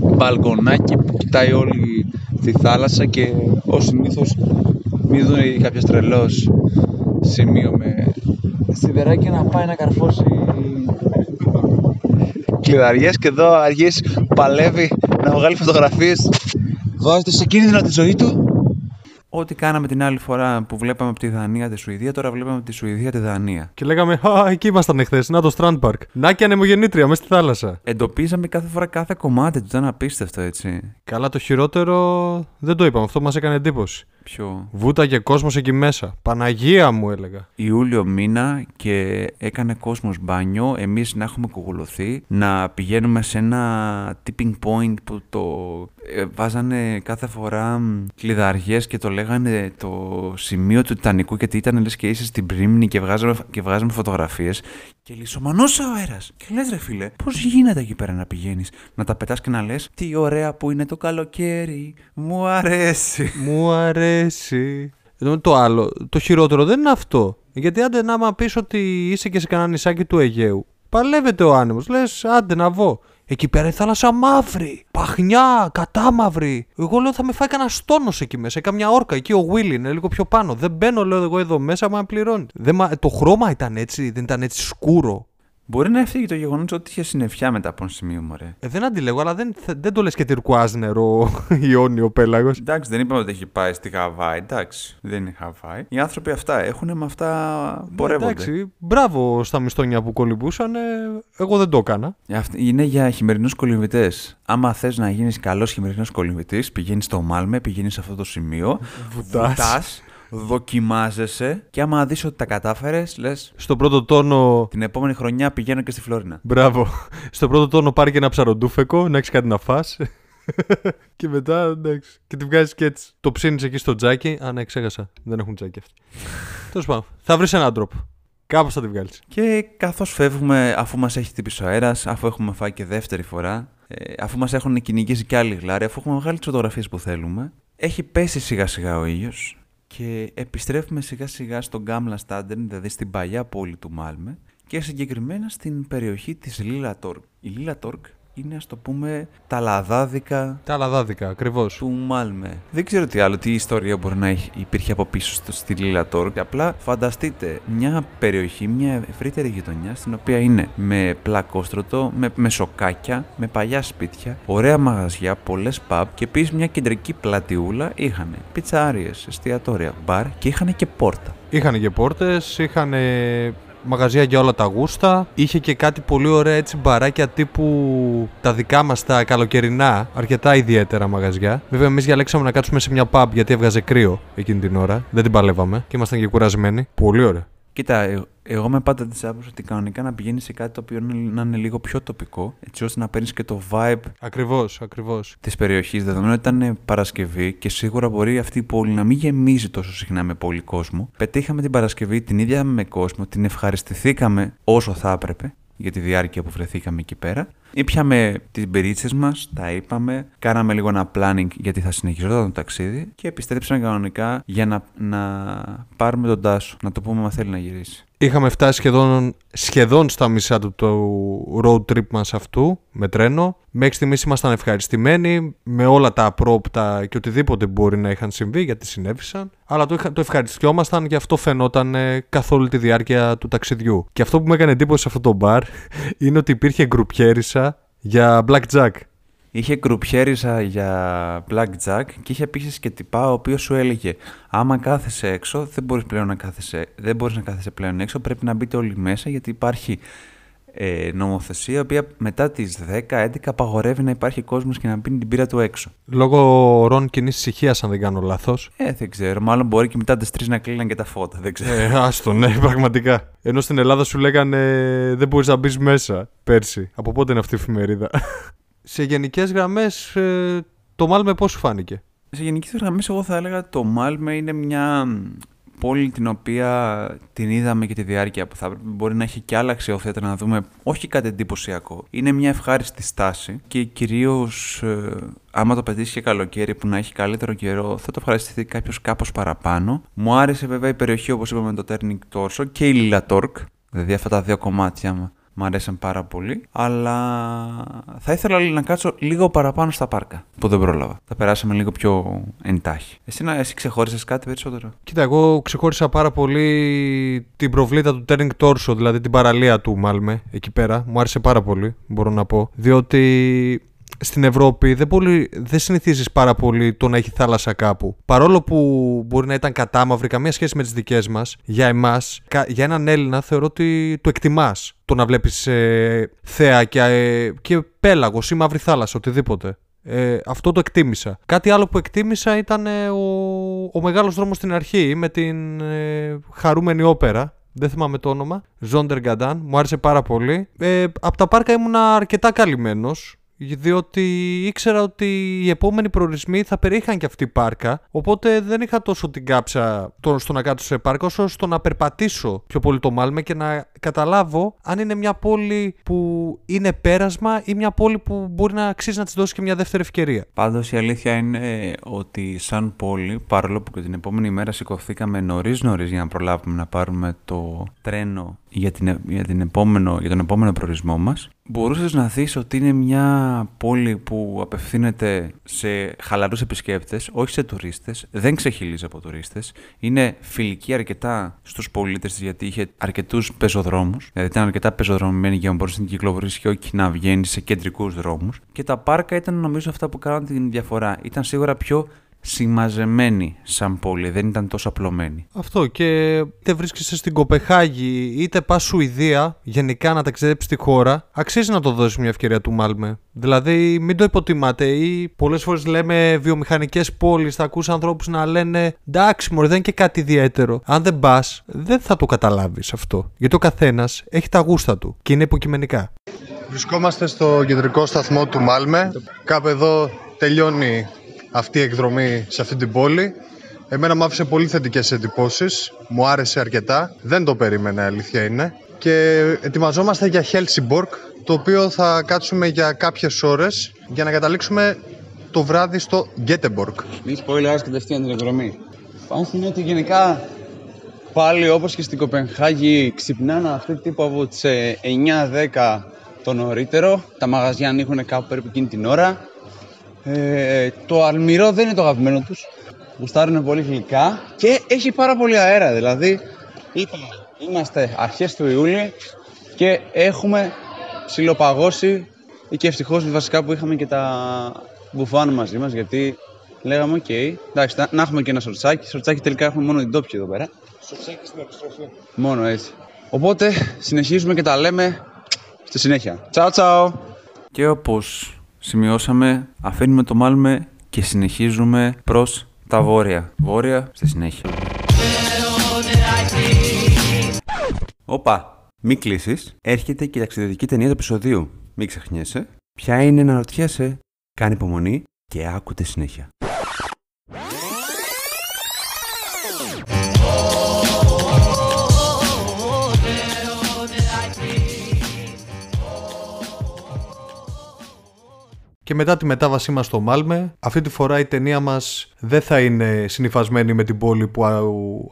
μπαλκονάκι που κοιτάει όλη τη θάλασσα και ω συνήθως μην δουν κάποιος τρελός σημείο με σιδεράκι να πάει να καρφώσει κλειδαριές και εδώ αργής παλεύει να βγάλει φωτογραφίες βάζεται σε κίνδυνο τη ζωή του Ό,τι κάναμε την άλλη φορά που βλέπαμε από τη Δανία τη Σουηδία, τώρα βλέπαμε από τη Σουηδία τη Δανία. Και λέγαμε, Α, εκεί ήμασταν εχθές. Να το Strand Park. Να και ανεμογεννήτρια μέσα στη θάλασσα. Εντοπίζαμε κάθε φορά κάθε κομμάτι του, ήταν απίστευτο έτσι. Καλά, το χειρότερο δεν το είπαμε. Αυτό μας έκανε εντύπωση. Ποιο; Βούτα και κόσμος εκεί μέσα. Παναγία μου έλεγα. Ιούλιο μήνα και έκανε κόσμος μπάνιο, εμείς να έχουμε κουγουλωθεί, να πηγαίνουμε σε ένα tipping point που το ε, βάζανε κάθε φορά μ, κλειδαριές και το λέγανε το σημείο του Τιτανικού γιατί ήταν λες και είσαι στην πρίμνη και βγάζαμε, και βγάζαμε φωτογραφίες και λισομανώσα ο αέρας. Και λες ρε φίλε, πώς γίνεται εκεί πέρα να πηγαίνεις, να τα πετάς και να λες τι ωραία που είναι το καλοκαίρι, μου αρέσει. Μου αρέσει. Ενώ Το άλλο, το χειρότερο δεν είναι αυτό. Γιατί άντε να άμα πεις ότι είσαι και σε κανένα νησάκι του Αιγαίου, παλεύεται ο άνεμος. Λες άντε να βγω. Εκεί πέρα η θάλασσα μαύρη, παχνιά, κατάμαυρη. Εγώ λέω θα με φάει κανένα στόνος εκεί μέσα. Καμιά όρκα. Εκεί ο Willy είναι λίγο πιο πάνω. Δεν μπαίνω, λέω εγώ εδώ μέσα, μα πληρώνει. Δεν, μα- το χρώμα ήταν έτσι, δεν ήταν έτσι σκούρο. Μπορεί να έφυγε το γεγονός ότι είχε συννεφιά μετά από ένα σημείο, μωρέ. Ε, δεν αντιλέγω, αλλά δεν, θε- δεν το λες και τυρκουάζ νερό Ιόνιο πέλαγος. Εντάξει, δεν είπαμε ότι έχει πάει στη Χαβάη. Εντάξει, δεν είναι Χαβάη. Οι άνθρωποι αυτά έχουν με αυτά πορεύονται. Εντάξει, μπράβο στα μισθόνια που κολυμπούσαν. εγώ δεν το έκανα. Αυτή- Είναι για χειμερινούς κολυμβητές. Άμα θες να γίνεις καλός χειμερινός κολυμβητής, πηγαίνεις στο Μάλμε, πηγαίνεις σε αυτό το σημείο. Βουτάς. Βουτάς, δοκιμάζεσαι και άμα δεις ότι τα κατάφερες, λες Στο πρώτο τόνο. την επόμενη χρονιά πηγαίνω και στη Φλόρινα. Μπράβο. Στο πρώτο τόνο πάρει και ένα ψαροντούφεκο, να έχεις κάτι να φας. και μετά, εντάξει. Και τη βγάζεις και έτσι. Το ψήνεις εκεί στο τζάκι. Α, ναι, ξέχασα. Δεν έχουν τζάκι αυτοί. Τέλος πάντων. Θα βρεις έναν τρόπο. Κάπως θα τη βγάλεις. Και καθώς φεύγουμε, αφού μας έχει χτυπήσει ο αέρας, αφού έχουμε φάει και δεύτερη φορά, ε, αφού μας έχουν κυνηγήσει και άλλοι γλάροι, αφού έχουμε βγάλει τις φωτογραφίες που θέλουμε, έχει πέσει σιγά σιγά ο ήλιος και επιστρέφουμε σιγά σιγά στον Γκάμλα Στάντερν, δηλαδή στην παλιά πόλη του Μάλμε και συγκεκριμένα στην περιοχή της Λίλα Τόρκ. Η Λίλα Τόρκ είναι ας το πούμε τα λαδάδικα Τα λαδάδικα, ακριβώς. του Μάλμε. Δεν ξέρω τι άλλο, τι ιστορία μπορεί να έχει, υπήρχε από πίσω στο, στη Λίλα Τόρκ. Απλά φανταστείτε μια περιοχή, μια ευρύτερη γειτονιά στην οποία είναι με πλακόστρωτο, με, με σοκάκια, με παλιά σπίτια, ωραία μαγαζιά, πολλές pub και επίσης μια κεντρική πλατιούλα είχαν πιτσάριες, εστιατόρια, μπαρ και είχαν και πόρτα. Είχαν και πόρτες, είχαν μαγαζιά για όλα τα γούστα. Είχε και κάτι πολύ ωραία έτσι μπαράκια τύπου τα δικά μας τα καλοκαιρινά. Αρκετά ιδιαίτερα μαγαζιά. Βέβαια, εμείς διαλέξαμε να κάτσουμε σε μια pub γιατί έβγαζε κρύο εκείνη την ώρα. Δεν την παλεύαμε και ήμασταν και κουρασμένοι. Πολύ ωραία. Κοίτα, ε- εγώ είμαι πάντα της άποψης ότι κανονικά να πηγαίνεις σε κάτι το οποίο είναι- να είναι λίγο πιο τοπικό, έτσι ώστε να παίρνεις και το vibe Ακριβώς, ακριβώς. της περιοχής, δεδομένου ότι ήταν Παρασκευή και σίγουρα μπορεί αυτή η πόλη να μην γεμίζει τόσο συχνά με πολύ κόσμο. Πετύχαμε την Παρασκευή την ίδια με κόσμο, την ευχαριστηθήκαμε όσο θα έπρεπε για τη διάρκεια που βρεθήκαμε εκεί πέρα. Ήπιαμε τις μπερίτσες μας, τα είπαμε, κάναμε λίγο ένα planning γιατί θα συνεχιζόταν το ταξίδι και επιστρέψαμε κανονικά για να, να πάρουμε τον Τάσο, να το πούμε αν θέλει να γυρίσει. Είχαμε φτάσει σχεδόν, σχεδόν στα μισά του το road trip μας αυτού με τρένο. Μέχρι στιγμής ήμασταν ευχαριστημένοι με όλα τα απρόπτα και οτιδήποτε μπορεί να είχαν συμβεί γιατί συνέβησαν. Αλλά το, είχα- το ευχαριστιόμασταν και αυτό φαινόταν ε, καθ' όλη τη διάρκεια του ταξιδιού. Και αυτό που μου έκανε εντύπωση σε αυτό το μπαρ είναι ότι υπήρχε γκρουπιέρισα για blackjack. Είχε γκρουπιέρισα για blackjack και είχε επίσης και τυπά ο οποίος σου έλεγε: Άμα κάθεσαι έξω, δεν μπορείς πλέον να κάθεσαι, δεν μπορείς να κάθεσαι πλέον έξω. Πρέπει να μπείτε όλοι μέσα γιατί υπάρχει ε, νομοθεσία, η οποία μετά τις 10-11 απαγορεύει να υπάρχει κόσμος και να πίνει την πύρα του έξω. Λόγω ορών κοινής ησυχίας, αν δεν κάνω λάθος. Ε, δεν ξέρω. Μάλλον μπορεί και μετά τις 3 να κλείναν και τα φώτα. Δεν ξέρω. Ε, άστο, ναι, πραγματικά. Ενώ στην Ελλάδα σου λέγανε δεν μπορείς να μπεις μέσα πέρσι. Από πότε είναι αυτή η εφημερίδα; Σε γενικές γραμμές, ε, το Μάλμε πώς σου φάνηκε; Σε γενικές γραμμές, εγώ θα έλεγα το Μάλμε είναι μια πόλη την οποία την είδαμε και τη διάρκεια που θα έπρεπε. Μπορεί να έχει και άλλα αξιοθέατα να δούμε, όχι κάτι εντυπωσιακό. Είναι μια ευχάριστη στάση και κυρίως ε, άμα το πετύχεις και καλοκαίρι που να έχει καλύτερο καιρό, θα το ευχαριστηθεί κάποιος κάπως παραπάνω. Μου άρεσε βέβαια η περιοχή όπως είπαμε το Turning Torso και η Lila Torque, δηλαδή αυτά τα δύο κομμάτια Μ' αρέσαν πάρα πολύ. Αλλά θα ήθελα να κάτσω λίγο παραπάνω στα πάρκα που δεν πρόλαβα. Θα περάσαμε λίγο πιο εντάχει. Εσύ, να, εσύ ξεχώρισες κάτι περισσότερο; Κοίτα, εγώ ξεχώρισα πάρα πολύ την προβλήτα του Turning Torso, δηλαδή την παραλία του Μάλμε εκεί πέρα. Μου άρεσε πάρα πολύ, μπορώ να πω. Διότι στην Ευρώπη δεν, πολύ, δεν συνηθίζεις πάρα πολύ το να έχει θάλασσα κάπου. Παρόλο που μπορεί να ήταν κατάμαυρη, καμία σχέση με τις δικές μας, για εμάς, για έναν Έλληνα θεωρώ ότι το εκτιμάς το να βλέπεις ε, θέα και, ε, και πέλαγος ή μαύρη θάλασσα, οτιδήποτε. Ε, αυτό το εκτίμησα. Κάτι άλλο που εκτίμησα ήταν ε, ο, ο μεγάλος δρόμος στην αρχή με την ε, χαρούμενη όπερα δεν θυμάμαι το όνομα. Ζόντερ Γκαντάν. Μου άρεσε πάρα πολύ. Ε, από τα πάρκα ήμουν αρκετά καλυμμένος διότι ήξερα ότι οι επόμενοι προορισμοί θα περιείχαν και αυτή η πάρκα, οπότε δεν είχα τόσο την κάψα στο να κάτσω σε πάρκα, όσο στο να περπατήσω πιο πολύ το Μάλμε και να καταλάβω αν είναι μια πόλη που είναι πέρασμα ή μια πόλη που μπορεί να αξίζει να της δώσει και μια δεύτερη ευκαιρία. Πάντως η αλήθεια είναι ότι σαν πόλη, παρόλο που και την επόμενη μέρα σηκωθήκαμε νωρίς νωρίς για να προλάβουμε να πάρουμε το τρένο για, την, για, την επόμενο, για τον επόμενο προορισμό μας, μπορούσες να δεις ότι είναι μια πόλη που απευθύνεται σε χαλαρούς επισκέπτες, όχι σε τουρίστες, δεν ξεχυλίζει από τουρίστες, είναι φιλική αρκετά στους πολίτες της γιατί είχε αρκετούς πεζοδρόμους, δηλαδή ήταν αρκετά πεζοδρομημένη για να μπορούσε να κυκλοφορήσεις και όχι να βγαίνεις σε κεντρικούς δρόμους και τα πάρκα ήταν νομίζω αυτά που κάναν την διαφορά. Ήταν σίγουρα πιο συμμαζεμένη σαν πόλη, δεν ήταν τόσο απλωμένη. Αυτό και είτε βρίσκεσαι στην Κοπεχάγη είτε πας Σουηδία, γενικά να ταξιδέψεις τη χώρα, αξίζει να το δώσεις μια ευκαιρία του Μάλμε. Δηλαδή μην το υποτιμάτε ή πολλές φορές λέμε βιομηχανικές πόλεις, θα ακούς ανθρώπους να λένε εντάξει μωρέ δεν είναι και κάτι ιδιαίτερο. Αν δεν πας, δεν θα το καταλάβεις αυτό. Γιατί ο καθένας έχει τα γούστα του και είναι υποκειμενικά. Βρισκόμαστε στο κεντρικό σταθμό του Μάλμε. Κάπου εδώ τελειώνει αυτή η εκδρομή σε αυτή την πόλη. Εμένα μου άφησε πολύ θετικές εντυπώσεις, μου άρεσε αρκετά, δεν το περίμενα αλήθεια είναι. Και ετοιμαζόμαστε για Helsingborg, το οποίο θα κάτσουμε για κάποιες ώρες για να καταλήξουμε το βράδυ στο Γκέτεμπορκ. Μη spoilers κατευθείαν την εκδρομή. Πάνω είναι ότι γενικά πάλι όπως και στην Κοπενχάγη ξυπνάνε αυτή τύπου από τις 9-10 το νωρίτερο. Τα μαγαζιά ανοίγουν κάπου περίπου εκείνη την ώρα. Ε, το αλμυρό δεν είναι το αγαπημένο τους. Γουστάρουν πολύ γλυκά και έχει πάρα πολύ αέρα. Δηλαδή, είμαστε αρχές του Ιούλη και έχουμε ψιλοπαγώσει και ευτυχώς βασικά που είχαμε και τα μπουφάν μαζί μας γιατί λέγαμε ok, okay, εντάξει, να έχουμε και ένα σορτσάκι. Σορτσάκι τελικά έχουμε μόνο οι ντόπιοι εδώ πέρα. Σορτσάκι στην επιστροφή. Μόνο έτσι. Οπότε συνεχίζουμε και τα λέμε στη συνέχεια. Τσάου τσάου! Και όπως σημειώσαμε, αφήνουμε το Μάλμε και συνεχίζουμε προς τα βόρεια. Βόρεια στη συνέχεια. Όπα, μη κλείσεις. Έρχεται και η ταξιδιωτική ταινία του επεισοδίου. Μην ξεχνιέσαι. Ποια είναι να ρωτιέσαι. Κάνει υπομονή και άκουτε συνέχεια. Και μετά τη μετάβασή μας στο Μάλμε, αυτή τη φορά η ταινία μας δεν θα είναι συνειφασμένη με την πόλη που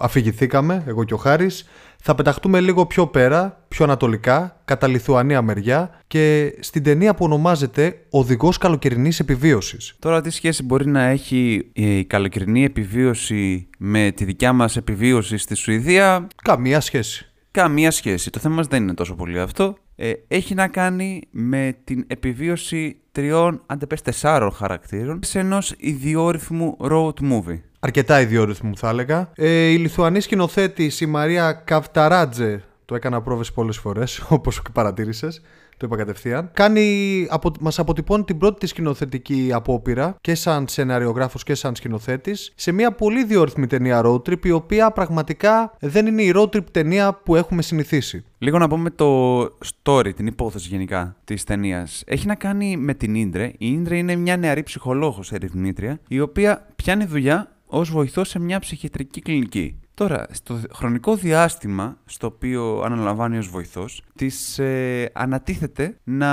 αφηγηθήκαμε, εγώ και ο Χάρης. Θα πεταχτούμε λίγο πιο πέρα, πιο ανατολικά, κατά Λιθουανία μεριά και στην ταινία που ονομάζεται «Οδηγός καλοκαιρινής επιβίωσης». Τώρα τι σχέση μπορεί να έχει η καλοκαιρινή επιβίωση με τη δικιά μας επιβίωση στη Σουηδία; Καμία σχέση. Καμία σχέση. Το θέμα μας δεν είναι τόσο πολύ αυτό. Ε, έχει να κάνει με την επιβίωση τριών, αν πες τεσσάρων χαρακτήρων σε ενός ιδιόρυθμου road movie. Αρκετά ιδιόρυθμου θα έλεγα. Ε, η Λιθουανή σκηνοθέτης η Μαρία Καβταράτζε Το έκανα πρόβες πολλές φορές, όπως παρατήρησες. Το είπα κατευθείαν. Κάνει, απο, μας αποτυπώνει την πρώτη της σκηνοθετική απόπειρα και σαν σεναριογράφος και σαν σκηνοθέτης σε μια πολύ ιδιόρρυθμη ταινία road trip η οποία πραγματικά δεν είναι η road trip ταινία που έχουμε συνηθίσει. Λίγο να πούμε το story, την υπόθεση γενικά της ταινίας. Έχει να κάνει με την Ίντρε. Η Ίντρε είναι μια νεαρή ψυχολόγος ερευνήτρια, η οποία πιάνει δουλειά ως βοηθός σε μια ψυχιατρική κλινική. Τώρα, στο χρονικό διάστημα στο οποίο αναλαμβάνει ως βοηθός, της ε, ανατίθεται να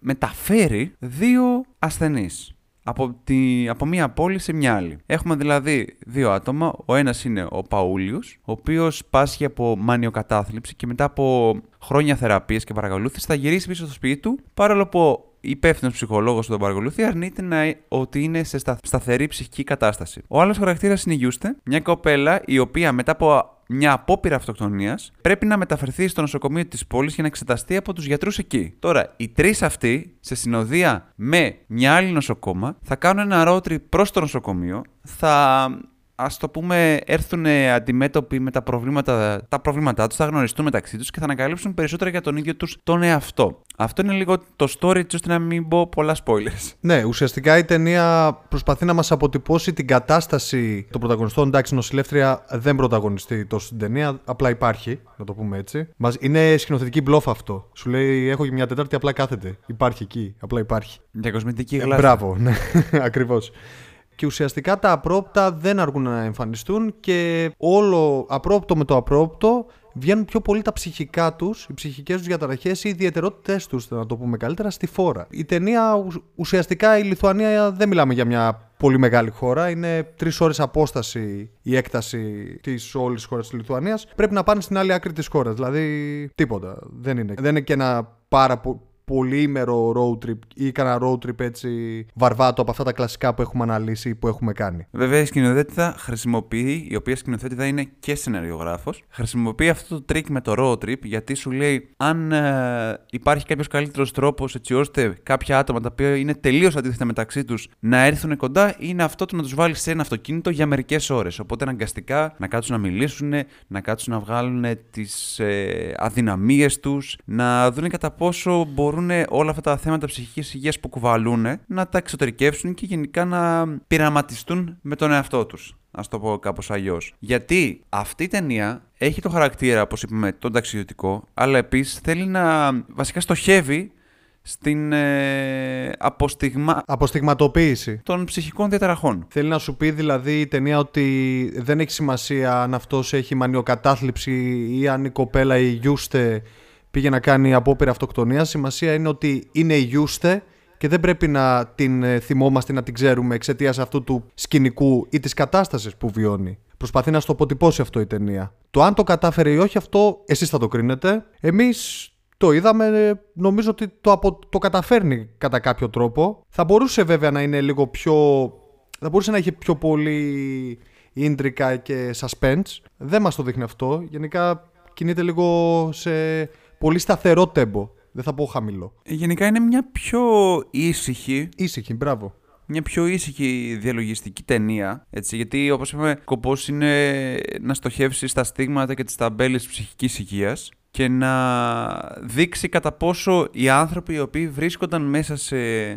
μεταφέρει δύο ασθενείς από, τη, από μία πόλη σε μια άλλη. Έχουμε δηλαδή δύο άτομα. Ο ένας είναι ο Παούλιος, ο οποίος πάσχει από μανιοκατάθλιψη και μετά από χρόνια θεραπείας και παρακολούθηση θα γυρίσει πίσω στο σπίτι του, παρόλο που υπεύθυνος ψυχολόγος που τον παρακολουθεί αρνείται να, ότι είναι σε στα, σταθερή ψυχική κατάσταση. Ο άλλος χαρακτήρας είναι η Γιούστε, μια κοπέλα η οποία μετά από μια απόπειρα αυτοκτονίας πρέπει να μεταφερθεί στο νοσοκομείο της πόλης για να εξεταστεί από τους γιατρούς εκεί. Τώρα, οι τρεις αυτοί, σε συνοδεία με μια άλλη νοσοκόμα, θα κάνουν ένα road trip προς το νοσοκομείο, θα ας το πούμε, έρθουν αντιμέτωποι με τα προβλήματα, τα προβλήματά τους, θα γνωριστούν μεταξύ τους και θα ανακαλύψουν περισσότερα για τον ίδιο τους τον εαυτό. Αυτό είναι λίγο το story, έτσι ώστε να μην πω πολλά spoilers. Ναι, ουσιαστικά η ταινία προσπαθεί να μας αποτυπώσει την κατάσταση των πρωταγωνιστών. Εντάξει, νοσηλεύτρια δεν πρωταγωνιστεί τόσο στην ταινία, απλά υπάρχει, να το πούμε έτσι. Είναι σκηνοθετική μπλόφ αυτό. Σου λέει: Έχω και μια Τετάρτη, απλά κάθεται. Υπάρχει εκεί, απλά υπάρχει. Για κοσμητική Ε, γλάστα. μπράβο, ναι, ακριβώς. Και ουσιαστικά τα απρόπτα δεν αργούν να εμφανιστούν και όλο απρόπτο με το απρόπτο βγαίνουν πιο πολύ τα ψυχικά τους, οι ψυχικές τους διαταραχές ή οι ιδιαιτερότητές τους, να το πούμε καλύτερα, στη φόρα. Η ταινία ουσ- ουσιαστικά η Λιθουανία δεν μιλάμε για μια πολύ μεγάλη χώρα. Είναι τρεις ώρες απόσταση η έκταση της όλης χώρας της Λιθουανίας. Πρέπει να πάνε στην άλλη άκρη της χώρας. Δηλαδή τίποτα. Δεν είναι, δεν είναι και ένα πάρα πολύ πολύήμερο road trip ή κανένα road trip έτσι βαρβάτο από αυτά τα κλασικά που έχουμε αναλύσει ή που έχουμε κάνει. Βέβαια, η σκηνοθέτηδα χρησιμοποιεί, η οποία σκηνοθέτηδα είναι και σεναριογράφο, χρησιμοποιεί αυτό το trick με το road trip γιατί σου λέει αν ε, υπάρχει κάποιος καλύτερος τρόπος έτσι ώστε κάποια άτομα τα οποία είναι τελείως αντίθετα μεταξύ τους να έρθουν κοντά, είναι αυτό το να τους βάλεις σε ένα αυτοκίνητο για μερικές ώρες. Οπότε αναγκαστικά να κάτσουν να μιλήσουν, να κάτσουν να βγάλουν τις ε, αδυναμίες τους, να δουν κατά πόσο μπορούν όλα αυτά τα θέματα ψυχικής υγείας που κουβαλούν να τα εξωτερικεύσουν και γενικά να πειραματιστούν με τον εαυτό τους. Α το πω κάπως αλλιώς. Γιατί αυτή η ταινία έχει το χαρακτήρα, όπως είπαμε, τον ταξιδιωτικό, αλλά επίσης θέλει να βασικά στοχεύει στην ε, αποστιγμα Αποστιγματοποίηση. των ψυχικών διαταραχών. Θέλει να σου πει δηλαδή η ταινία ότι δεν έχει σημασία αν αυτός έχει μανιοκατάθλιψη ή αν η κοπέλα η Γιούστε πήγε να κάνει απόπειρα αυτοκτονίας. Σημασία είναι ότι είναι η Γιούστε και δεν πρέπει να την ε, θυμόμαστε να την ξέρουμε εξαιτίας αυτού του σκηνικού ή της κατάστασης που βιώνει. Προσπαθεί να στο αποτυπώσει αυτό η ταινία. Το αν το κατάφερε ή όχι, αυτό εσείς θα το κρίνετε. Εμείς το είδαμε, ε, νομίζω ότι το, απο... το καταφέρνει κατά κάποιο τρόπο. Θα μπορούσε βέβαια να είναι λίγο πιο. Θα μπορούσε να έχει πιο πολύ ίντρικα και suspense. Δεν μας το δείχνει αυτό. Γενικά κινείται λίγο σε πολύ σταθερό τέμπο. Δεν θα πω χαμηλό. Γενικά είναι μια πιο ήσυχη Ήσυχη, μπράβο. μια πιο ήσυχη διαλογιστική ταινία. Έτσι, γιατί όπως είπαμε, σκοπός είναι να στοχεύσει στα στίγματα και τις ταμπέλες ψυχικής υγείας και να δείξει κατά πόσο οι άνθρωποι οι οποίοι βρίσκονταν μέσα σε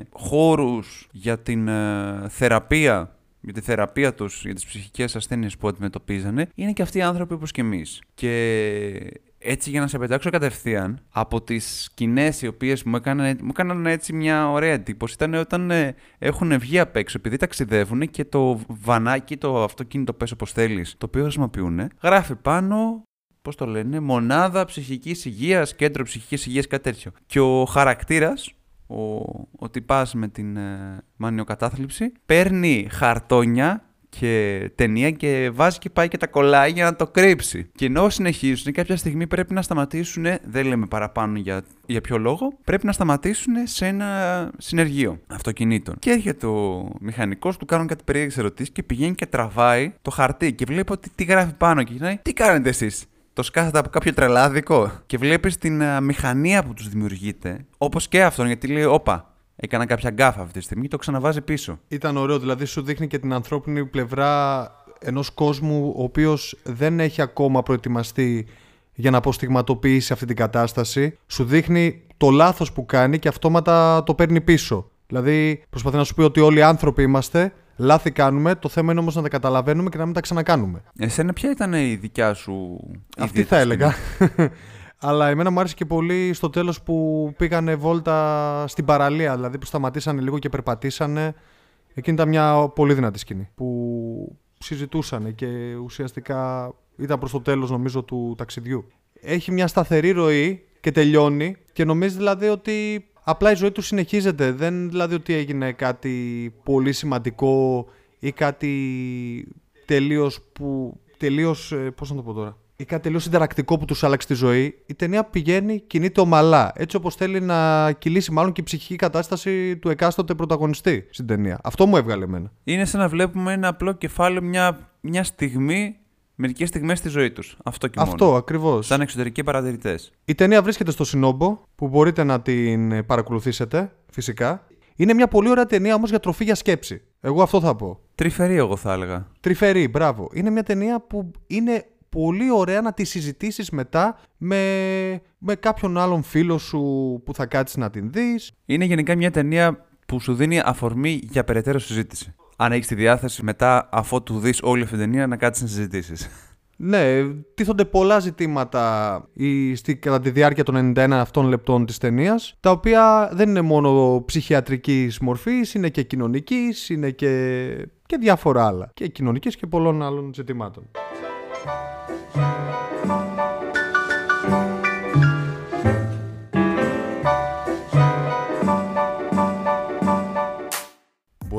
χώρους για την ε, θεραπεία για τη θεραπεία τους, για τις ψυχικές ασθένειες που αντιμετωπίζανε, είναι και αυτοί οι άνθρωποι όπως και εμείς. Και έτσι για να σε πετάξω κατευθείαν από τις σκηνές οι οποίες μου έκαναν, μου έκαναν έτσι μια ωραία εντύπωση ήταν όταν ε, έχουν βγει απ' έξω επειδή ταξιδεύουν και το βανάκι, το αυτοκίνητο πες όπως θέλεις, το οποίο χρησιμοποιούν, γράφει πάνω Πώς το λένε, μονάδα ψυχικής υγείας, κέντρο ψυχικής υγείας, κάτι τέτοιο. Και ο χαρακτήρας, ο, ο τυπάς με την ε, μανιοκατάθλιψη, παίρνει χαρτόνια και ταινία και βάζει και πάει και τα κολλάει για να το κρύψει. Και ενώ συνεχίζουν, κάποια στιγμή πρέπει να σταματήσουν, δεν λέμε παραπάνω για, για ποιο λόγο, πρέπει να σταματήσουν σε ένα συνεργείο αυτοκινήτων. Και έρχεται ο μηχανικός, του κάνουν κάτι περίεργες ερωτήσεις και πηγαίνει και τραβάει το χαρτί και βλέπει ότι τι γράφει πάνω και γυρνάει, τι κάνετε εσείς. Το σκάθεται από κάποιο τρελάδικο και βλέπει την α, μηχανία που τους δημιουργείται, όπως και αυτόν, γιατί λέει: Όπα, έκανα κάποια γκάφα αυτή τη στιγμή και το ξαναβάζει πίσω. Ήταν ωραίο, δηλαδή σου δείχνει και την ανθρώπινη πλευρά ενός κόσμου ο οποίος δεν έχει ακόμα προετοιμαστεί για να αποστιγματοποιήσει αυτή την κατάσταση. Σου δείχνει το λάθος που κάνει και αυτόματα το παίρνει πίσω. Δηλαδή προσπαθεί να σου πει ότι όλοι οι άνθρωποι είμαστε, λάθη κάνουμε, το θέμα είναι όμως να τα καταλαβαίνουμε και να μην τα ξανακάνουμε. Εσένα ποια ήταν η δικιά σου Αυτή ιδιαίτερη θα έλεγα. στιγμή; Αλλά εμένα μου άρεσε και πολύ στο τέλος που πήγανε βόλτα στην παραλία, δηλαδή που σταματήσανε λίγο και περπατήσανε. Εκείνη ήταν μια πολύ δυνατή σκηνή που συζητούσαν και ουσιαστικά ήταν προς το τέλος νομίζω του ταξιδιού. Έχει μια σταθερή ροή και τελειώνει και νομίζεις δηλαδή ότι απλά η ζωή του συνεχίζεται. Δεν δηλαδή ότι έγινε κάτι πολύ σημαντικό ή κάτι τελείως που... Τελείως, ε, πώς να το πω τώρα; Ή κάτι τελείως συνταρακτικό που τους άλλαξε τη ζωή. Η ταινία πηγαίνει, κινείται ομαλά. Έτσι όπως θέλει να κυλήσει μάλλον και η ψυχική κατάσταση του εκάστοτε πρωταγωνιστή στην ταινία. Αυτό μου έβγαλε εμένα. Είναι σαν να βλέπουμε ένα απλό κεφάλαιο μια, μια στιγμή, μερικές στιγμές στη ζωή τους. Αυτό και Αυτό μόνο. ακριβώς. Σαν εξωτερικοί παρατηρητές. Η ταινία βρίσκεται στο Σινόμπο, που μπορείτε να την ε, παρακολουθήσετε, φυσικά. Είναι μια πολύ ωραία ταινία όμως για τροφή για σκέψη. Εγώ αυτό θα πω. Τρυφερή εγώ θα έλεγα. Τρυφερή, μπράβο. Είναι μια ταινία που είναι πολύ ωραία να τη συζητήσεις μετά με, με κάποιον άλλον φίλο σου που θα κάτσεις να την δεις. Είναι γενικά μια ταινία που σου δίνει αφορμή για περαιτέρω συζήτηση. Αν έχεις τη διάθεση μετά, αφού του δεις όλη αυτή την ταινία, να κάτσεις να συζητήσεις. Ναι, τίθονται πολλά ζητήματα η- στη, κατά τη διάρκεια των 91 αυτών λεπτών της ταινίας, τα οποία δεν είναι μόνο ψυχιατρικής μορφής, είναι και κοινωνικής, είναι και, και διάφορα άλλα. Και κοινωνικής και πολλών άλλων ζητημάτων.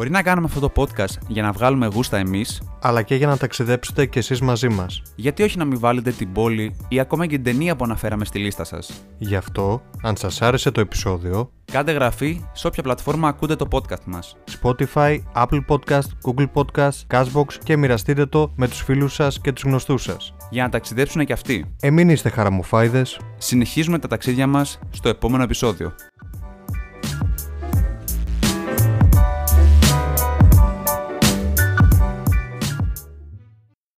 Μπορεί να κάνουμε αυτό το podcast για να βγάλουμε γούστα εμείς, Αλλά και για να ταξιδέψετε κι εσείς μαζί μας. γιατί όχι να μην βάλετε την πόλη ή ακόμα και την ταινία που αναφέραμε στη λίστα σας. Γι' αυτό, αν σας άρεσε το επεισόδιο, Κάντε γραφή σε όποια πλατφόρμα ακούτε το podcast μας. Spotify, Apple Podcast, Google Podcast, Cashbox και μοιραστείτε το με τους φίλους σας και τους γνωστούς σας. Για να ταξιδέψουν και αυτοί. Εμείς είστε χαραμοφάιδες Συνεχίζουμε τα ταξίδια μας στο επόμενο επεισόδιο.